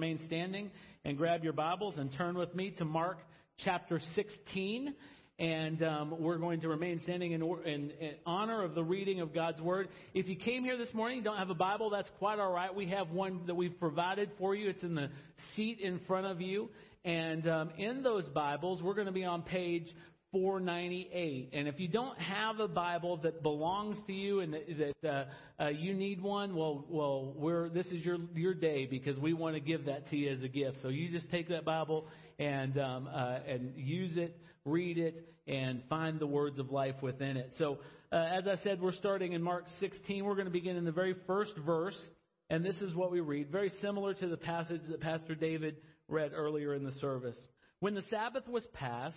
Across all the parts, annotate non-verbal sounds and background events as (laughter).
remain standing and grab your Bibles and turn with me to Mark chapter 16. And um, we're going to remain standing in, in, in, honor of the reading of God's Word. If you came here this morning, you don't have a Bible, that's quite all right. We have one that we've provided for you. It's in the seat in front of you. And um, in those Bibles, we're going to be on page 498. And if you don't have a Bible that belongs to you and that, that uh, uh, you need one, well, well, we're, this is your your day because we want to give that to you as a gift. So you just take that Bible and um, uh, and use it, read it, and find the words of life within it. So uh, as I said, we're starting in Mark 16. We're going to begin in the very first verse, and this is what we read, very similar to the passage that Pastor David read earlier in the service. When the Sabbath was past.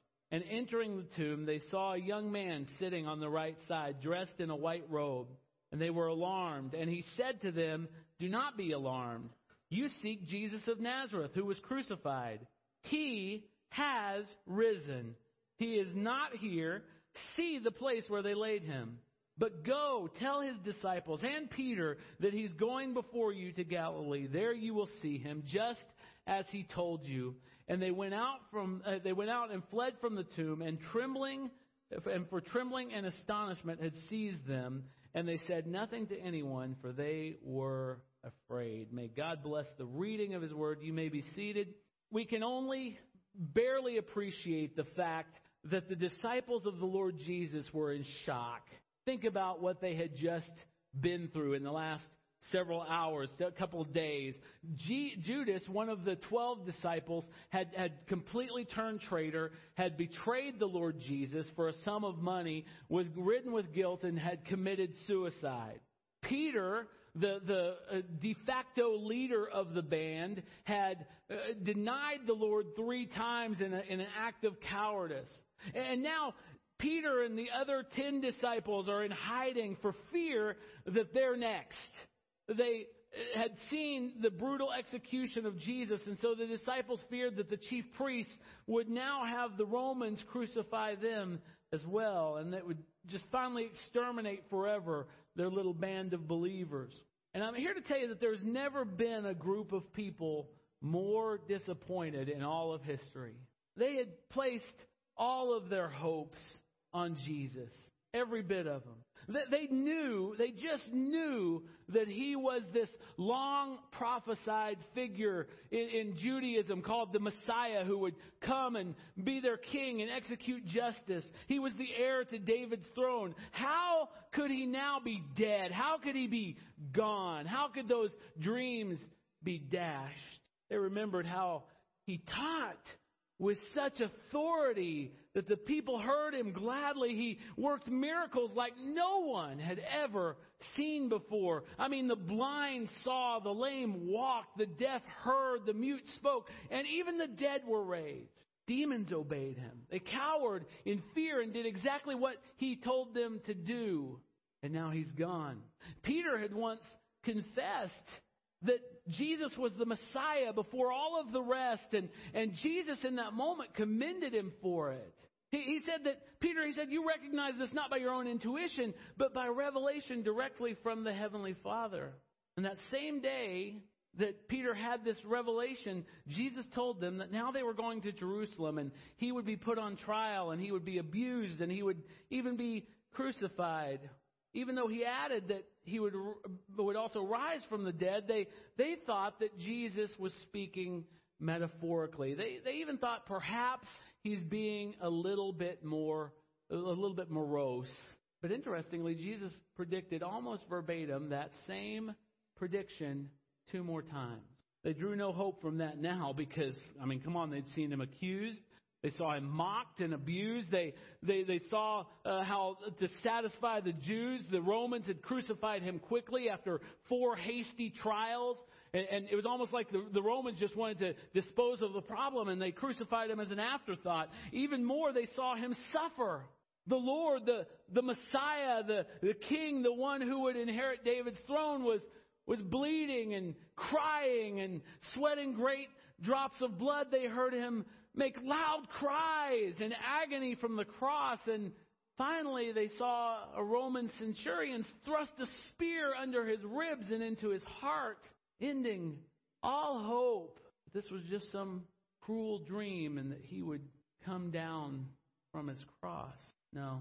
And entering the tomb, they saw a young man sitting on the right side, dressed in a white robe. And they were alarmed. And he said to them, Do not be alarmed. You seek Jesus of Nazareth, who was crucified. He has risen. He is not here. See the place where they laid him. But go, tell his disciples and Peter that he's going before you to Galilee. There you will see him, just as he told you. And they went out from uh, they went out and fled from the tomb, and trembling and for trembling and astonishment had seized them, and they said nothing to anyone, for they were afraid. May God bless the reading of his word. You may be seated. We can only barely appreciate the fact that the disciples of the Lord Jesus were in shock. Think about what they had just been through in the last several hours, a couple of days. G- Judas, one of the twelve disciples, had, had completely turned traitor, had betrayed the Lord Jesus for a sum of money, was ridden with guilt, and had committed suicide. Peter, the, the uh, de facto leader of the band, had uh, denied the Lord three times in, a, in an act of cowardice. And now Peter and the other ten disciples are in hiding for fear that they're next. They had seen the brutal execution of Jesus, and so the disciples feared that the chief priests would now have the Romans crucify them as well, and that would just finally exterminate forever their little band of believers. And I'm here to tell you that there's never been a group of people more disappointed in all of history. They had placed all of their hopes on Jesus, every bit of them. They knew, they just knew that he was this long prophesied figure in, in, Judaism called the Messiah who would come and be their king and execute justice. He was the heir to David's throne. How could he now be dead? How could he be gone? How could those dreams be dashed? They remembered how he taught with such authority that the people heard him gladly. He worked miracles like no one had ever seen before. I mean, the blind saw, the lame walked, the deaf heard, the mute spoke, and even the dead were raised. Demons obeyed him. They cowered in fear and did exactly what he told them to do. And now he's gone. Peter had once confessed that Jesus was the Messiah before all of the rest, and, and Jesus in that moment commended him for it. He, he said that, Peter, he said, you recognize this not by your own intuition, but by revelation directly from the Heavenly Father. And that same day that Peter had this revelation, Jesus told them that now they were going to Jerusalem and he would be put on trial and he would be abused and he would even be crucified. Even though he added that he would, would also rise from the dead, they, they thought that Jesus was speaking metaphorically. They, they even thought perhaps he's being a little bit more, a little bit morose. But interestingly, Jesus predicted almost verbatim that same prediction two more times. They drew no hope from that now because, I mean, come on, they'd seen him accused. They saw him mocked and abused. They, they, they saw uh, how, to satisfy the Jews, the Romans had crucified him quickly after four hasty trials. And, and it was almost like the, the Romans just wanted to dispose of the problem and they crucified him as an afterthought. Even more, they saw him suffer. The Lord, the, the Messiah, the, the King, the one who would inherit David's throne was, was bleeding and crying and sweating great drops of blood. They heard him make loud cries and agony from the cross. And finally, they saw a Roman centurion thrust a spear under his ribs and into his heart, ending all hope. This was just some cruel dream and that he would come down from his cross. No,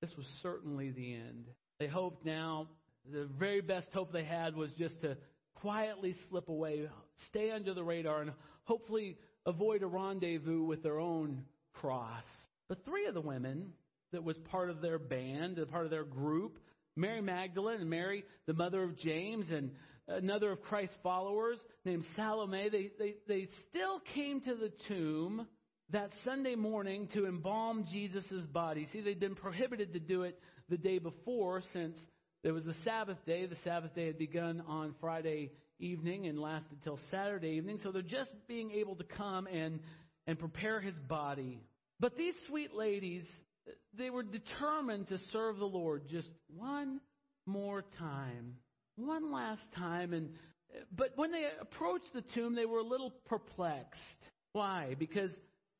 this was certainly the end. They hoped now, the very best hope they had was just to quietly slip away, stay under the radar, and hopefully avoid a rendezvous with their own cross. But three of the women that was part of their band, part of their group, Mary Magdalene and Mary, the mother of James, and another of Christ's followers named Salome, they, they, they still came to the tomb that Sunday morning to embalm Jesus' body. See, they'd been prohibited to do it the day before since there was the Sabbath day. The Sabbath day had begun on Friday evening and lasted till Saturday evening. So they're just being able to come and, and prepare his body. But these sweet ladies, they were determined to serve the Lord just one more time. One last time. And, but when they approached the tomb, they were a little perplexed. Why? Because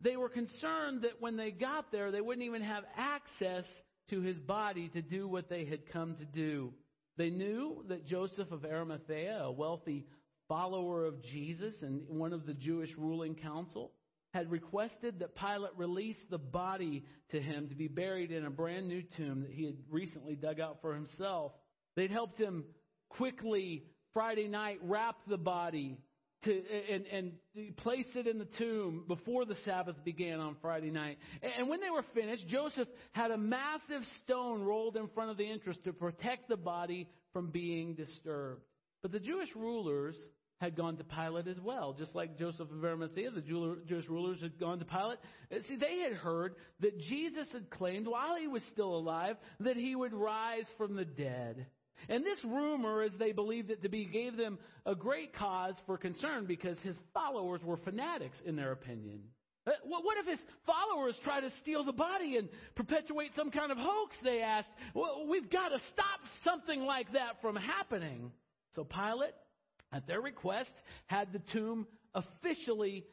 they were concerned that when they got there, they wouldn't even have access to his body to do what they had come to do. They knew that Joseph of Arimathea, a wealthy follower of Jesus and one of the Jewish ruling council, had requested that Pilate release the body to him to be buried in a brand new tomb that he had recently dug out for himself. They'd helped him quickly Friday night wrap the body to and, and place it in the tomb before the Sabbath began on Friday night. And when they were finished, Joseph had a massive stone rolled in front of the entrance to protect the body from being disturbed. But the Jewish rulers had gone to Pilate as well, just like Joseph of Arimathea, the Jewish rulers had gone to Pilate. Uh, see, they had heard that Jesus had claimed while he was still alive that he would rise from the dead. And this rumor, as they believed it to be, gave them a great cause for concern because his followers were fanatics in their opinion. Uh, what if his followers try to steal the body and perpetuate some kind of hoax? They asked. Well, we've got to stop something like that from happening. So Pilate, at their request, had the tomb officially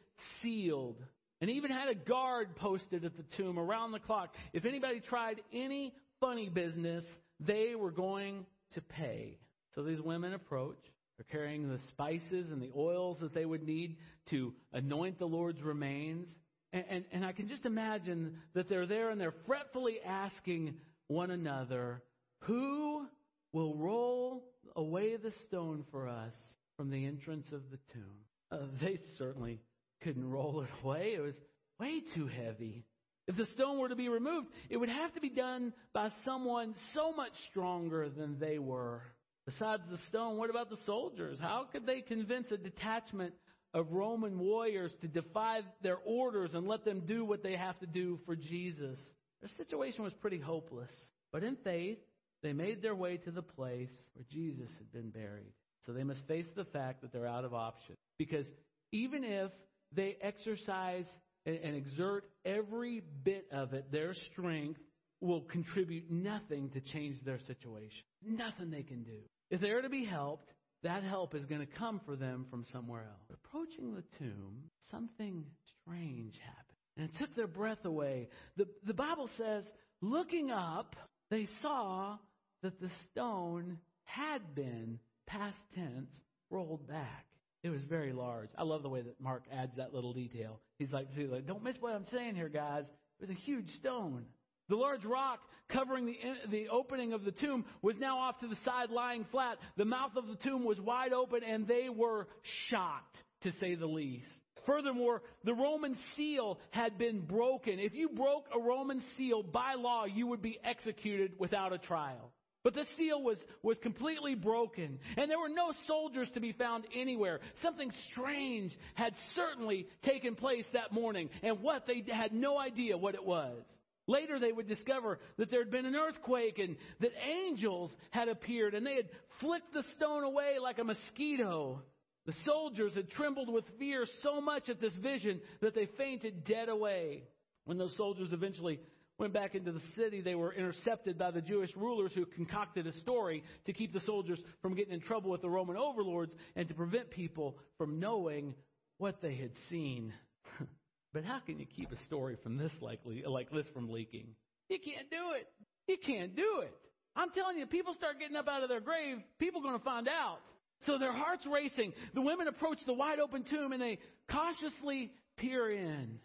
sealed and even had a guard posted at the tomb around the clock. If anybody tried any funny business, they were going to pay. So these women approach. They're carrying the spices and the oils that they would need to anoint the Lord's remains. And, and, and I can just imagine that they're there and they're fretfully asking one another, Who will roll away the stone for us from the entrance of the tomb? Uh, they certainly couldn't roll it away. It was way too heavy. If the stone were to be removed, it would have to be done by someone so much stronger than they were. Besides the stone, what about the soldiers? How could they convince a detachment of Roman warriors to defy their orders and let them do what they have to do for Jesus? Their situation was pretty hopeless. But in faith, they made their way to the place where Jesus had been buried. So they must face the fact that they're out of options. Because even if they exercise and, and exert every bit of it, their strength will contribute nothing to change their situation. Nothing they can do. If they're to be helped, that help is going to come for them from somewhere else. Approaching the tomb, something strange happened. And it took their breath away. The, the Bible says, looking up, they saw that the stone had been, past tense, rolled back. It was very large. I love the way that Mark adds that little detail. He's like, don't miss what I'm saying here, guys. It was a huge stone. The large rock covering the, the opening of the tomb was now off to the side, lying flat. The mouth of the tomb was wide open, and they were shocked, to say the least. Furthermore, the Roman seal had been broken. If you broke a Roman seal by law, you would be executed without a trial. But the seal was, was completely broken, and there were no soldiers to be found anywhere. Something strange had certainly taken place that morning, and what they had no idea what it was. Later, they would discover that there had been an earthquake and that angels had appeared, and they had flicked the stone away like a mosquito. The soldiers had trembled with fear so much at this vision that they fainted dead away. When those soldiers eventually went back into the city, they were intercepted by the Jewish rulers who concocted a story to keep the soldiers from getting in trouble with the Roman overlords and to prevent people from knowing what they had seen. (laughs) but how can you keep a story from this likely, like this from leaking? You can't do it. You can't do it. I'm telling you, people start getting up out of their grave, people are going to find out. So their hearts racing. The women approach the wide open tomb and they cautiously peer in.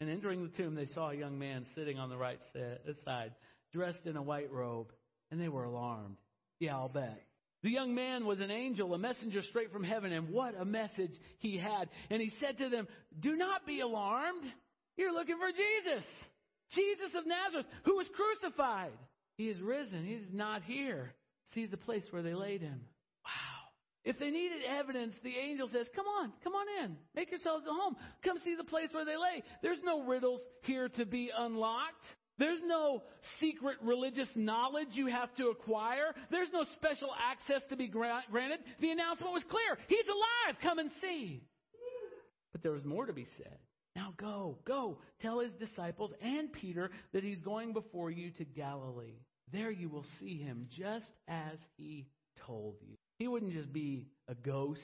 And entering the tomb, they saw a young man sitting on the right uh, side, dressed in a white robe, and they were alarmed. Yeah, I'll bet. The young man was an angel, a messenger straight from heaven, and what a message he had. And he said to them, Do not be alarmed. You're looking for Jesus. Jesus of Nazareth, who was crucified. He is risen. He is not here. See the place where they laid him. If they needed evidence, the angel says, Come on, come on in. Make yourselves at home. Come see the place where they lay. There's no riddles here to be unlocked. There's no secret religious knowledge you have to acquire. There's no special access to be granted. The announcement was clear. He's alive. Come and see. But there was more to be said. Now go, go. Tell his disciples and Peter that he's going before you to Galilee. There you will see him just as he told you. He wouldn't just be a ghost.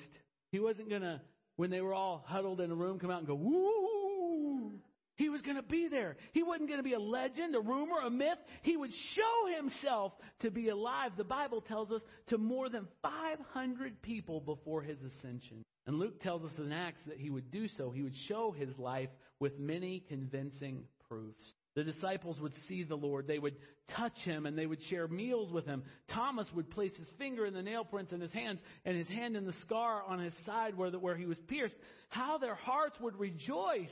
He wasn't going to, when they were all huddled in a room, come out and go, woo. He was going to be there. He wasn't going to be a legend, a rumor, a myth. He would show himself to be alive. The Bible tells us to more than 500 people before his ascension. And Luke tells us in Acts that he would do so. He would show his life with many convincing proofs. The disciples would see the Lord. They would touch him and they would share meals with him. Thomas would place his finger in the nail prints in his hands and his hand in the scar on his side where, the, where he was pierced. How their hearts would rejoice.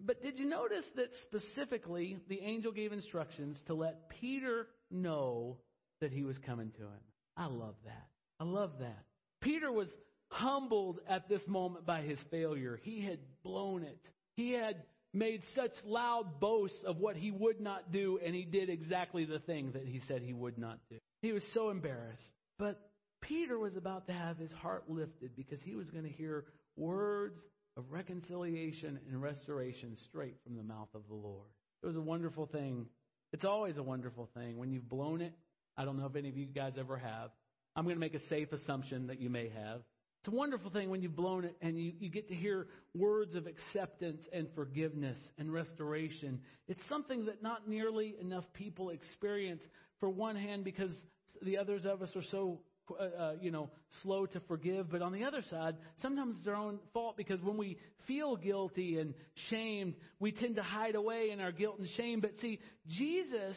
But did you notice that specifically the angel gave instructions to let Peter know that he was coming to him? I love that. I love that. Peter was humbled at this moment by his failure. He had blown it. He had made such loud boasts of what he would not do, and he did exactly the thing that he said he would not do. He was so embarrassed. But Peter was about to have his heart lifted because he was going to hear words of reconciliation and restoration straight from the mouth of the Lord. It was a wonderful thing. It's always a wonderful thing. When you've blown it, I don't know if any of you guys ever have. I'm going to make a safe assumption that you may have. It's a wonderful thing when you've blown it and you, you get to hear words of acceptance and forgiveness and restoration. It's something that not nearly enough people experience. For one hand, because the others of us are so uh, uh, you know, slow to forgive. But on the other side, sometimes it's our own fault because when we feel guilty and shamed, we tend to hide away in our guilt and shame. But see, Jesus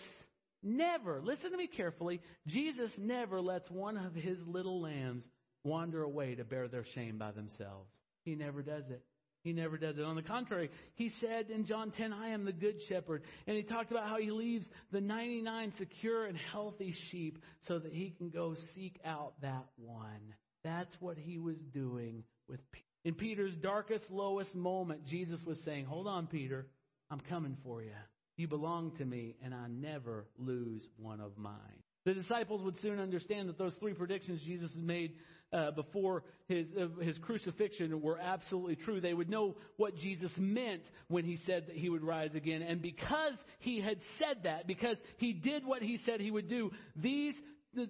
never, listen to me carefully, Jesus never lets one of his little lambs wander away to bear their shame by themselves. He never does it. He never does it. On the contrary, he said in John 10, I am the good shepherd. And he talked about how he leaves the 99 secure and healthy sheep so that he can go seek out that one. That's what he was doing with Peter. In Peter's darkest, lowest moment, Jesus was saying, Hold on, Peter. I'm coming for you. You belong to me, and I never lose one of mine. The disciples would soon understand that those three predictions Jesus made uh, before his, uh, his crucifixion were absolutely true. They would know what Jesus meant when he said that he would rise again. And because he had said that, because he did what he said he would do, these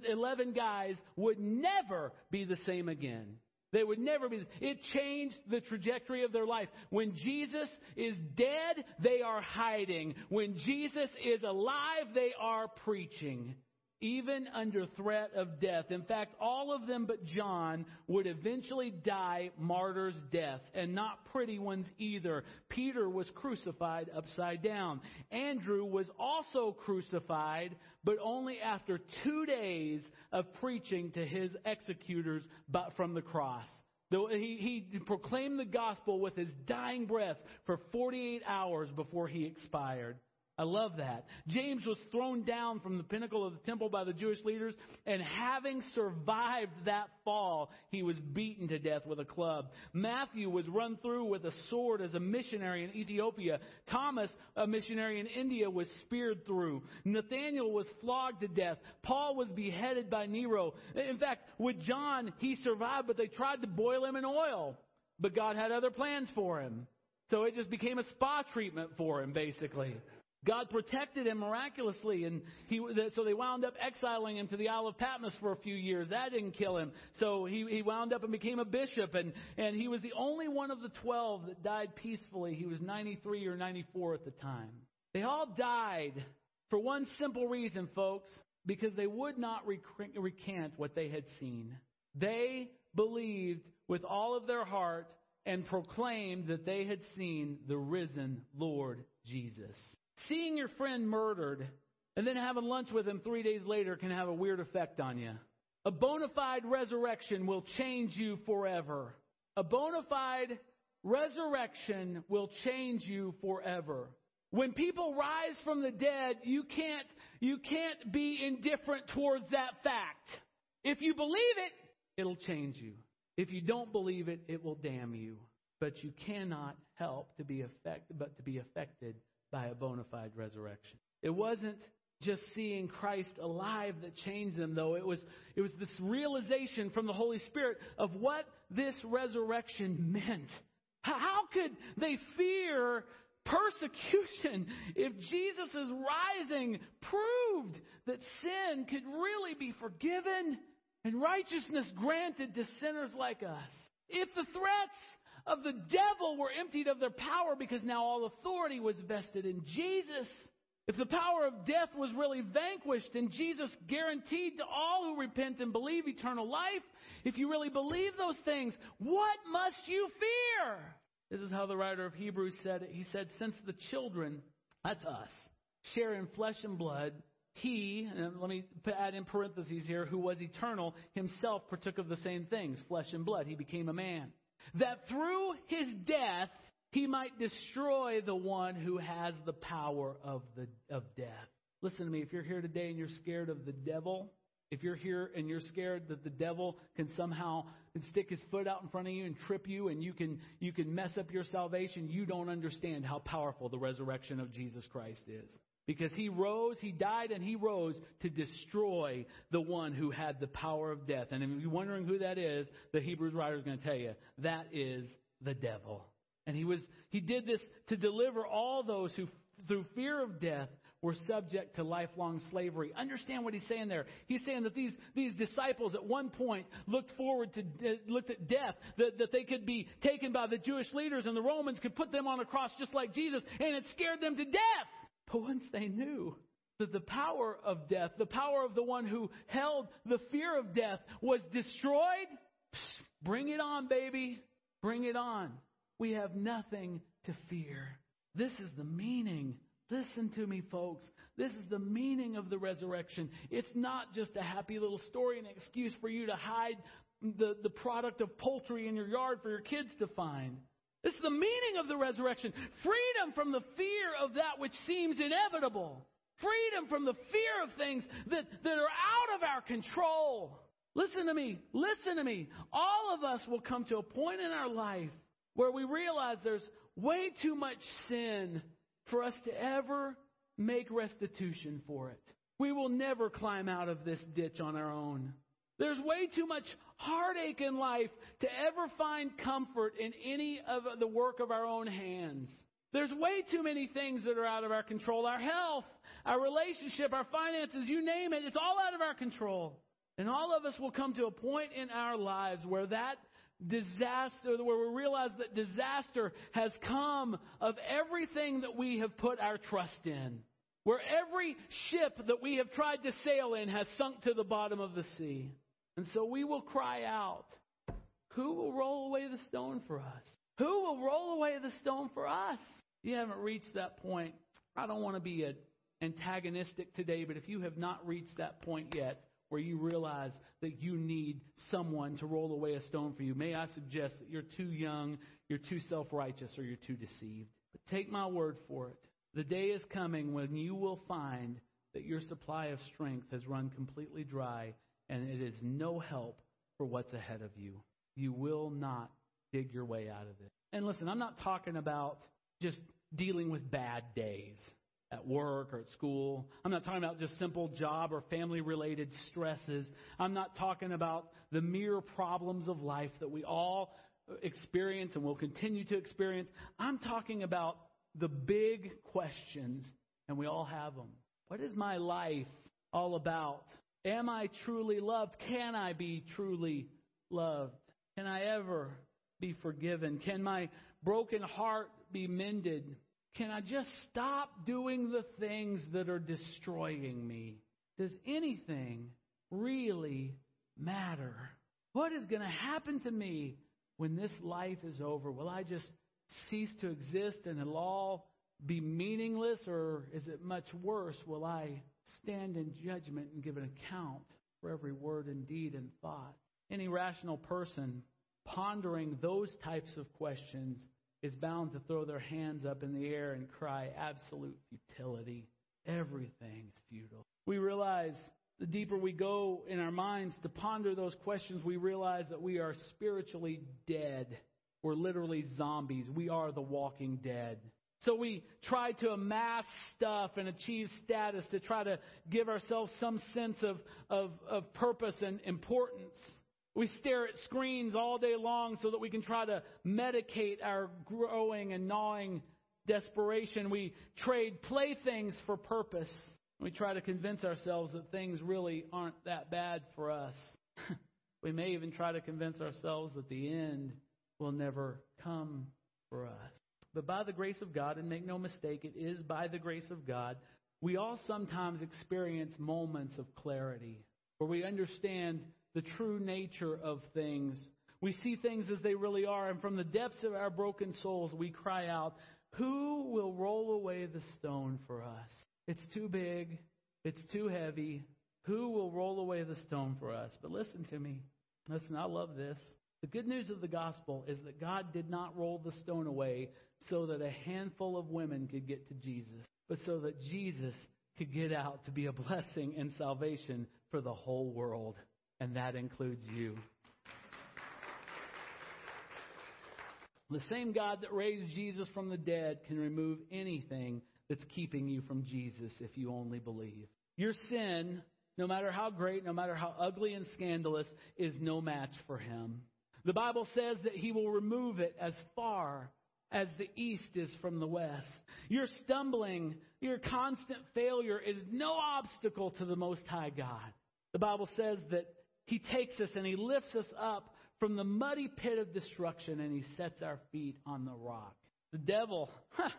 11 guys would never be the same again. They would never be. It changed the trajectory of their life. When Jesus is dead, they are hiding. When Jesus is alive, they are preaching even under threat of death. In fact, all of them but John would eventually die martyr's death, and not pretty ones either. Peter was crucified upside down. Andrew was also crucified, but only after two days of preaching to his executors but from the cross. He, he proclaimed the gospel with his dying breath for 48 hours before he expired. I love that. James was thrown down from the pinnacle of the temple by the Jewish leaders, and having survived that fall, he was beaten to death with a club. Matthew was run through with a sword as a missionary in Ethiopia. Thomas, a missionary in India, was speared through. Nathaniel was flogged to death. Paul was beheaded by Nero. In fact, with John, he survived, but they tried to boil him in oil. But God had other plans for him. So it just became a spa treatment for him, basically. God protected him miraculously, and he, so they wound up exiling him to the Isle of Patmos for a few years. That didn't kill him. So he, he wound up and became a bishop, and, and he was the only one of the 12 that died peacefully. He was 93 or 94 at the time. They all died for one simple reason, folks, because they would not recant what they had seen. They believed with all of their heart and proclaimed that they had seen the risen Lord Jesus. Seeing your friend murdered and then having lunch with him three days later can have a weird effect on you. A bona fide resurrection will change you forever. A bona fide resurrection will change you forever. When people rise from the dead, you can't, you can't be indifferent towards that fact. If you believe it, it'll change you. If you don't believe it, it will damn you. But you cannot help to be affected, but to be affected by a bona fide resurrection. It wasn't just seeing Christ alive that changed them, though. It was, it was this realization from the Holy Spirit of what this resurrection meant. How could they fear persecution if Jesus' rising proved that sin could really be forgiven and righteousness granted to sinners like us? If the threats of the devil were emptied of their power because now all authority was vested in Jesus. If the power of death was really vanquished and Jesus guaranteed to all who repent and believe eternal life, if you really believe those things, what must you fear? This is how the writer of Hebrews said it. He said, Since the children, that's us, share in flesh and blood, he, and let me add in parentheses here, who was eternal, himself partook of the same things, flesh and blood. He became a man that through his death he might destroy the one who has the power of the of death. Listen to me, if you're here today and you're scared of the devil, if you're here and you're scared that the devil can somehow stick his foot out in front of you and trip you and you can you can mess up your salvation, you don't understand how powerful the resurrection of Jesus Christ is. Because he rose, he died, and he rose to destroy the one who had the power of death. And if you're wondering who that is, the Hebrews writer is going to tell you that is the devil. And he was he did this to deliver all those who through fear of death were subject to lifelong slavery. Understand what he's saying there. He's saying that these, these disciples at one point looked forward to, uh, looked at death, that, that they could be taken by the Jewish leaders and the Romans could put them on a cross just like Jesus, and it scared them to death. But once they knew that the power of death, the power of the one who held the fear of death was destroyed, bring it on, baby. Bring it on. We have nothing to fear. This is the meaning. Listen to me, folks. This is the meaning of the resurrection. It's not just a happy little story, an excuse for you to hide the, the product of poultry in your yard for your kids to find. This is the meaning of the resurrection. Freedom from the fear of that which seems inevitable. Freedom from the fear of things that, that are out of our control. Listen to me. Listen to me. All of us will come to a point in our life where we realize there's way too much sin for us to ever make restitution for it. We will never climb out of this ditch on our own. There's way too much heartache in life to ever find comfort in any of the work of our own hands. There's way too many things that are out of our control. Our health, our relationship, our finances, you name it, it's all out of our control. And all of us will come to a point in our lives where that disaster, where we realize that disaster has come of everything that we have put our trust in. Where every ship that we have tried to sail in has sunk to the bottom of the sea. And so we will cry out, Who will roll away the stone for us? Who will roll away the stone for us? You haven't reached that point. I don't want to be antagonistic today, but if you have not reached that point yet, where you realize that you need someone to roll away a stone for you, may I suggest that you're too young, you're too self righteous, or you're too deceived. But take my word for it. The day is coming when you will find that your supply of strength has run completely dry and it is no help for what's ahead of you. You will not dig your way out of it. And listen, I'm not talking about just dealing with bad days at work or at school. I'm not talking about just simple job or family related stresses. I'm not talking about the mere problems of life that we all experience and will continue to experience. I'm talking about the big questions, and we all have them. What is my life all about? Am I truly loved? Can I be truly loved? Can I ever be forgiven? Can my broken heart be mended? Can I just stop doing the things that are destroying me? Does anything really matter? What is going to happen to me when this life is over? Will I just cease to exist and it'll all be meaningless, or is it much worse? Will I stand in judgment and give an account for every word and deed and thought? Any rational person pondering those types of questions is bound to throw their hands up in the air and cry absolute futility. Everything's futile. We realize the deeper we go in our minds to ponder those questions, we realize that we are spiritually dead. We're literally zombies. We are the walking dead. So we try to amass stuff and achieve status to try to give ourselves some sense of, of, of purpose and importance. We stare at screens all day long so that we can try to medicate our growing and gnawing desperation. We trade playthings for purpose. We try to convince ourselves that things really aren't that bad for us. (laughs) we may even try to convince ourselves that the end will never come for us. But by the grace of God, and make no mistake, it is by the grace of God, we all sometimes experience moments of clarity where we understand the true nature of things. We see things as they really are, and from the depths of our broken souls, we cry out, Who will roll away the stone for us? It's too big, it's too heavy. Who will roll away the stone for us? But listen to me. Listen, I love this. The good news of the gospel is that God did not roll the stone away so that a handful of women could get to Jesus, but so that Jesus could get out to be a blessing and salvation for the whole world and that includes you. The same God that raised Jesus from the dead can remove anything that's keeping you from Jesus if you only believe. Your sin, no matter how great, no matter how ugly and scandalous, is no match for him. The Bible says that he will remove it as far as the east is from the west. Your stumbling, your constant failure is no obstacle to the Most High God. The Bible says that he takes us and He lifts us up from the muddy pit of destruction and He sets our feet on the rock. The devil, huh,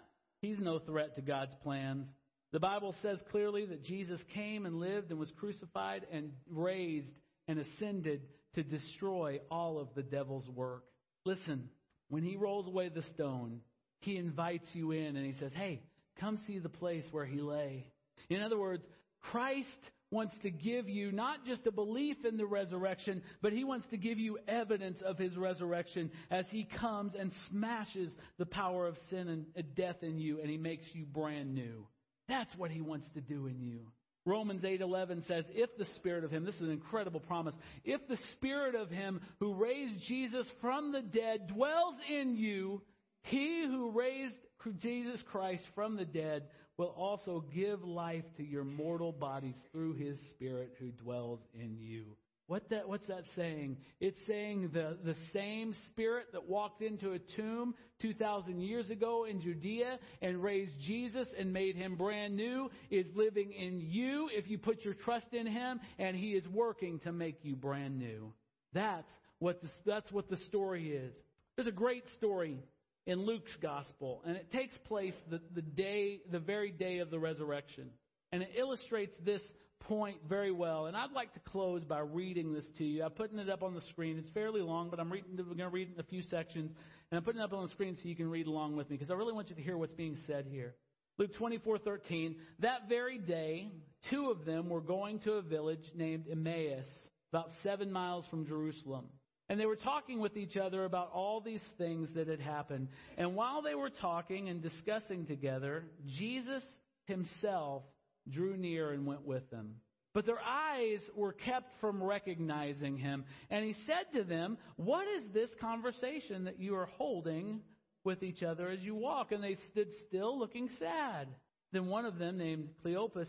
he's no threat to God's plans. The Bible says clearly that Jesus came and lived and was crucified and raised and ascended to destroy all of the devil's work. Listen, when he rolls away the stone, he invites you in and he says, Hey, come see the place where he lay. In other words, Christ wants to give you not just a belief in the resurrection, but he wants to give you evidence of his resurrection as he comes and smashes the power of sin and death in you and he makes you brand new. That's what he wants to do in you. Romans 8:11 says, "If the spirit of him, this is an incredible promise. If the spirit of him who raised Jesus from the dead dwells in you, he who raised Jesus Christ from the dead will also give life to your mortal bodies through his Spirit who dwells in you. What that, what's that saying? It's saying the, the same Spirit that walked into a tomb 2,000 years ago in Judea and raised Jesus and made him brand new is living in you if you put your trust in him, and he is working to make you brand new. That's what the, that's what the story is. There's a great story in Luke's gospel, and it takes place the, the day, the very day of the resurrection. And it illustrates this point very well. And I'd like to close by reading this to you. I'm putting it up on the screen. It's fairly long, but I'm reading, we're going to read in a few sections. And I'm putting it up on the screen so you can read along with me because I really want you to hear what's being said here. Luke 24:13. That very day, two of them were going to a village named Emmaus, about seven miles from Jerusalem. And they were talking with each other about all these things that had happened. And while they were talking and discussing together, Jesus himself drew near and went with them. But their eyes were kept from recognizing him. And he said to them, What is this conversation that you are holding with each other as you walk? And they stood still, looking sad. Then one of them, named Cleopas,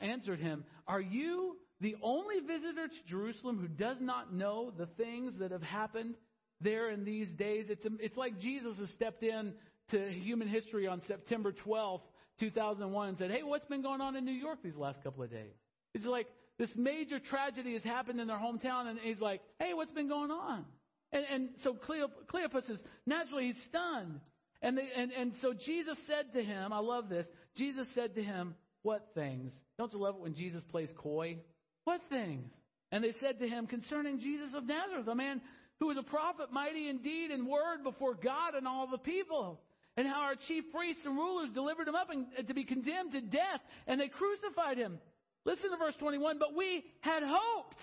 answered him, Are you the only visitor to Jerusalem who does not know the things that have happened there in these days? It's, it's like Jesus has stepped in to human history on September 12th, 2001, and said, Hey, what's been going on in New York these last couple of days? It's like this major tragedy has happened in their hometown, and he's like, Hey, what's been going on? And, and so Cleopas is naturally he's stunned. And, they, and, and so Jesus said to him, I love this. Jesus said to him, What things? Don't you love it when Jesus plays coy? What things? And they said to him, Concerning Jesus of Nazareth, a man who was a prophet, mighty in deed and word before God and all the people. And how our chief priests and rulers delivered him up and, uh, to be condemned to death, and they crucified him. Listen to verse 21. But we had hoped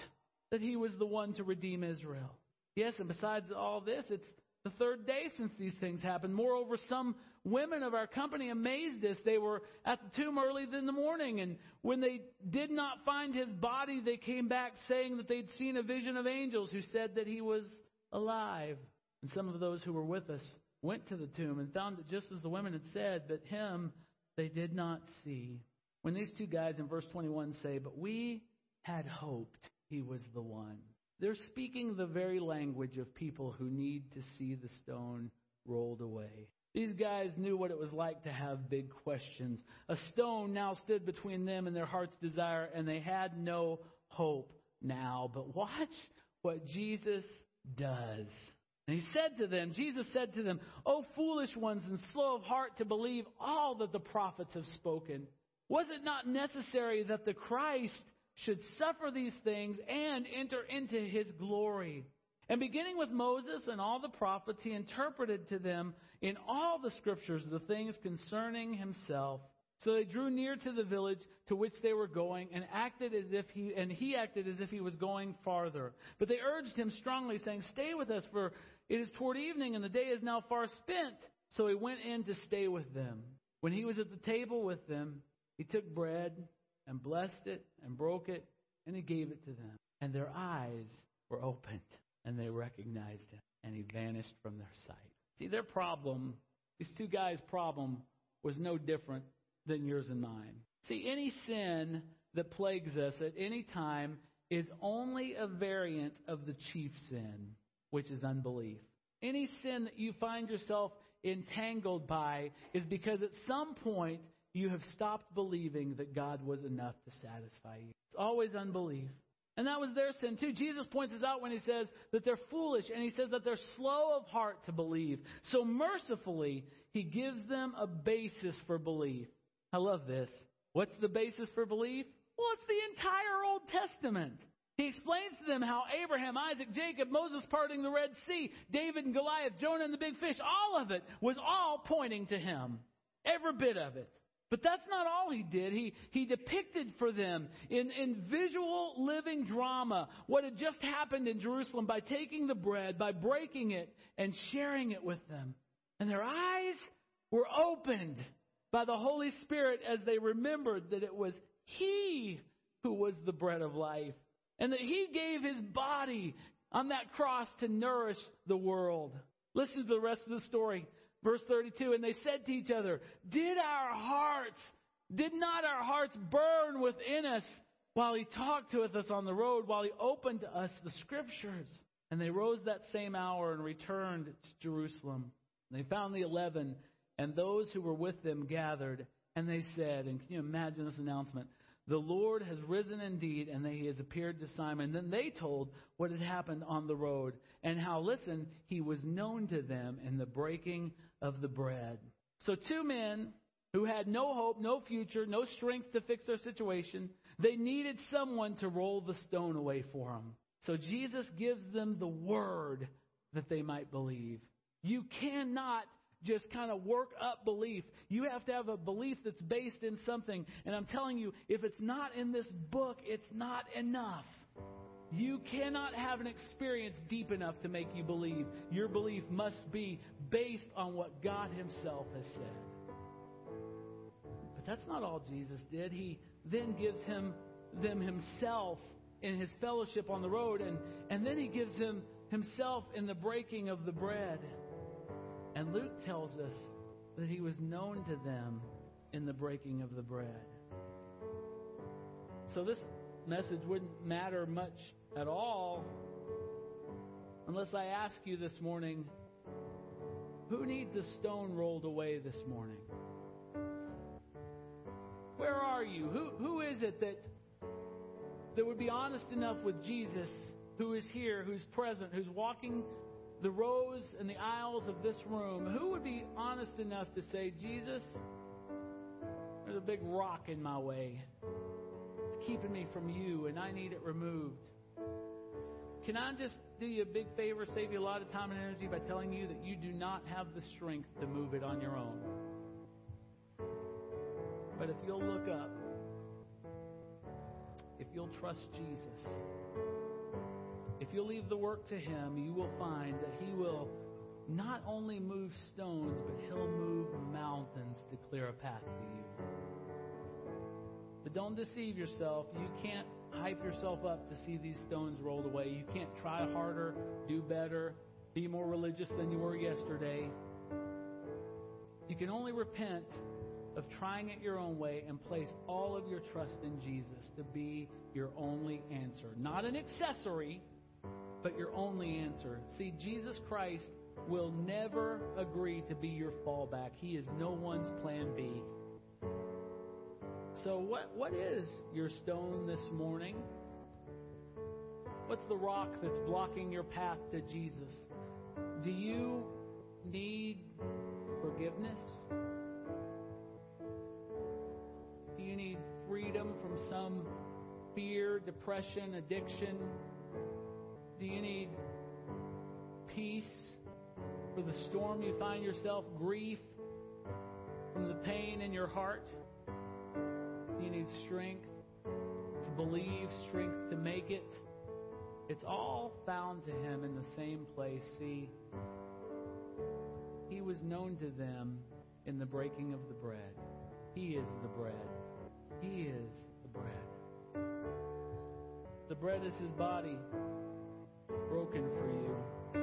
that he was the one to redeem Israel. Yes, and besides all this, it's the third day since these things happened. Moreover, some women of our company amazed us. They were at the tomb early in the morning, and when they did not find his body, they came back saying that they'd seen a vision of angels who said that he was alive. And some of those who were with us went to the tomb and found it just as the women had said, but him they did not see. When these two guys in verse 21 say, But we had hoped he was the one, they're speaking the very language of people who need to see the stone rolled away. These guys knew what it was like to have big questions. A stone now stood between them and their heart's desire, and they had no hope now. But watch what Jesus does. And he said to them, Jesus said to them, O foolish ones and slow of heart to believe all that the prophets have spoken. Was it not necessary that the Christ should suffer these things and enter into his glory? And beginning with Moses and all the prophets, he interpreted to them in all the scriptures the things concerning himself. So they drew near to the village to which they were going and acted as if he and he acted as if he was going farther. But they urged him strongly, saying, Stay with us, for it is toward evening, and the day is now far spent. So he went in to stay with them. When he was at the table with them, he took bread and blessed it and broke it, and he gave it to them. And their eyes were opened, and they recognized him, and he vanished from their sight. See, their problem, these two guys' problem, was no different than yours and mine. See, any sin that plagues us at any time is only a variant of the chief sin, which is unbelief. Any sin that you find yourself entangled by is because at some point you have stopped believing that God was enough to satisfy you. It's always unbelief. And that was their sin too. Jesus points this out when he says that they're foolish and he says that they're slow of heart to believe. So mercifully, he gives them a basis for belief. I love this. What's the basis for belief? Well, it's the entire Old Testament. He explains to them how Abraham, Isaac, Jacob, Moses parting the Red Sea, David and Goliath, Jonah and the big fish, all of it was all pointing to him. Every bit of it. But that's not all he did. He, he depicted for them in, in visual living drama what had just happened in Jerusalem by taking the bread, by breaking it, and sharing it with them. And their eyes were opened by the Holy Spirit as they remembered that it was He who was the bread of life and that He gave His body on that cross to nourish the world. Listen to the rest of the story. Verse 32, and they said to each other, Did our hearts, did not our hearts burn within us while he talked with us on the road, while he opened to us the scriptures? And they rose that same hour and returned to Jerusalem. And they found the eleven and those who were with them gathered, and they said, and can you imagine this announcement? The Lord has risen indeed, and he has appeared to Simon. Then they told what had happened on the road, and how, listen, he was known to them in the breaking of the bread. So, two men who had no hope, no future, no strength to fix their situation, they needed someone to roll the stone away for them. So, Jesus gives them the word that they might believe. You cannot just kind of work up belief. You have to have a belief that's based in something. And I'm telling you, if it's not in this book, it's not enough. You cannot have an experience deep enough to make you believe. Your belief must be based on what God Himself has said. But that's not all Jesus did. He then gives him them Himself in His fellowship on the road, and, and then He gives Him Himself in the breaking of the bread. And Luke tells us that He was known to them in the breaking of the bread. So this message wouldn't matter much at all unless I ask you this morning who needs a stone rolled away this morning? Where are you? Who, who is it that, that would be honest enough with Jesus, who is here, who's present, who's walking the rows and the aisles of this room? Who would be honest enough to say, Jesus, there's a big rock in my way. It's keeping me from you, and I need it removed. Can I just do you a big favor, save you a lot of time and energy by telling you that you do not have the strength to move it on your own? But if you'll look up, if you'll trust Jesus, if you'll leave the work to Him, you will find that He will not only move stones, but He'll move mountains to clear a path to you. But don't deceive yourself. You can't hype yourself up to see these stones rolled away. You can't try harder, do better, be more religious than you were yesterday. You can only repent of trying it your own way and place all of your trust in Jesus to be your only answer. Not an accessory, but your only answer. See, Jesus Christ will never agree to be your fallback. He is no one's plan B. So, what, what is your stone this morning? What's the rock that's blocking your path to Jesus? Do you need forgiveness? Do you need freedom from some fear, depression, addiction? Do you need peace for the storm you find yourself, grief from the pain in your heart? You need strength to believe, strength to make it. It's all found to him in the same place. See, he was known to them in the breaking of the bread. He is the bread. He is the bread. The bread is his body broken for you.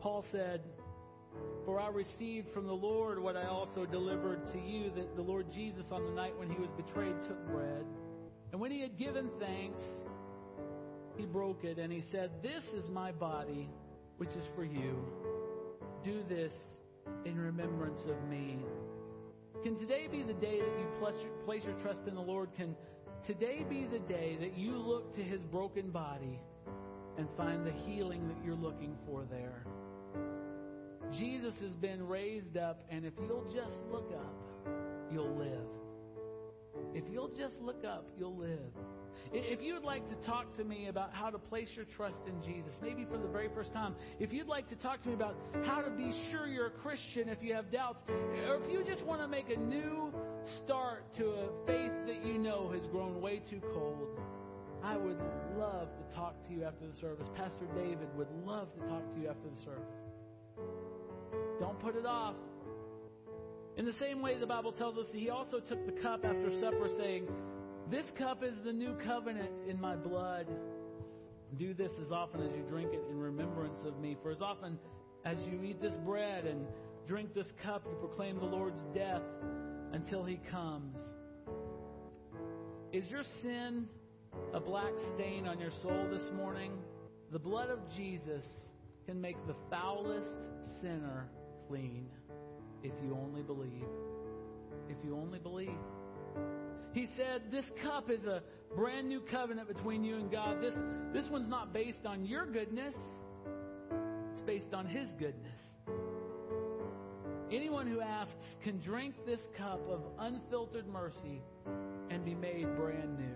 Paul said, For I received from the Lord what I also delivered to you that the Lord Jesus, on the night when he was betrayed, took bread. And when he had given thanks, he broke it and he said, This is my body, which is for you. Do this in remembrance of me. Can today be the day that you place your trust in the Lord? Can today be the day that you look to his broken body and find the healing that you're looking for there? Jesus has been raised up, and if you'll just look up, you'll live. If you'll just look up, you'll live. If you'd like to talk to me about how to place your trust in Jesus, maybe for the very first time, if you'd like to talk to me about how to be sure you're a Christian if you have doubts, or if you just want to make a new start to a faith that you know has grown way too cold, I would love to talk to you after the service. Pastor David would love to talk to you after the service. Don't put it off. In the same way, the Bible tells us that he also took the cup after supper, saying, This cup is the new covenant in my blood. Do this as often as you drink it in remembrance of me. For as often as you eat this bread and drink this cup, you proclaim the Lord's death until he comes. Is your sin a black stain on your soul this morning? The blood of Jesus can make the foulest sinner clean if you only believe. If you only believe. He said, This cup is a brand new covenant between you and God. This, this one's not based on your goodness, it's based on His goodness. Anyone who asks can drink this cup of unfiltered mercy and be made brand new.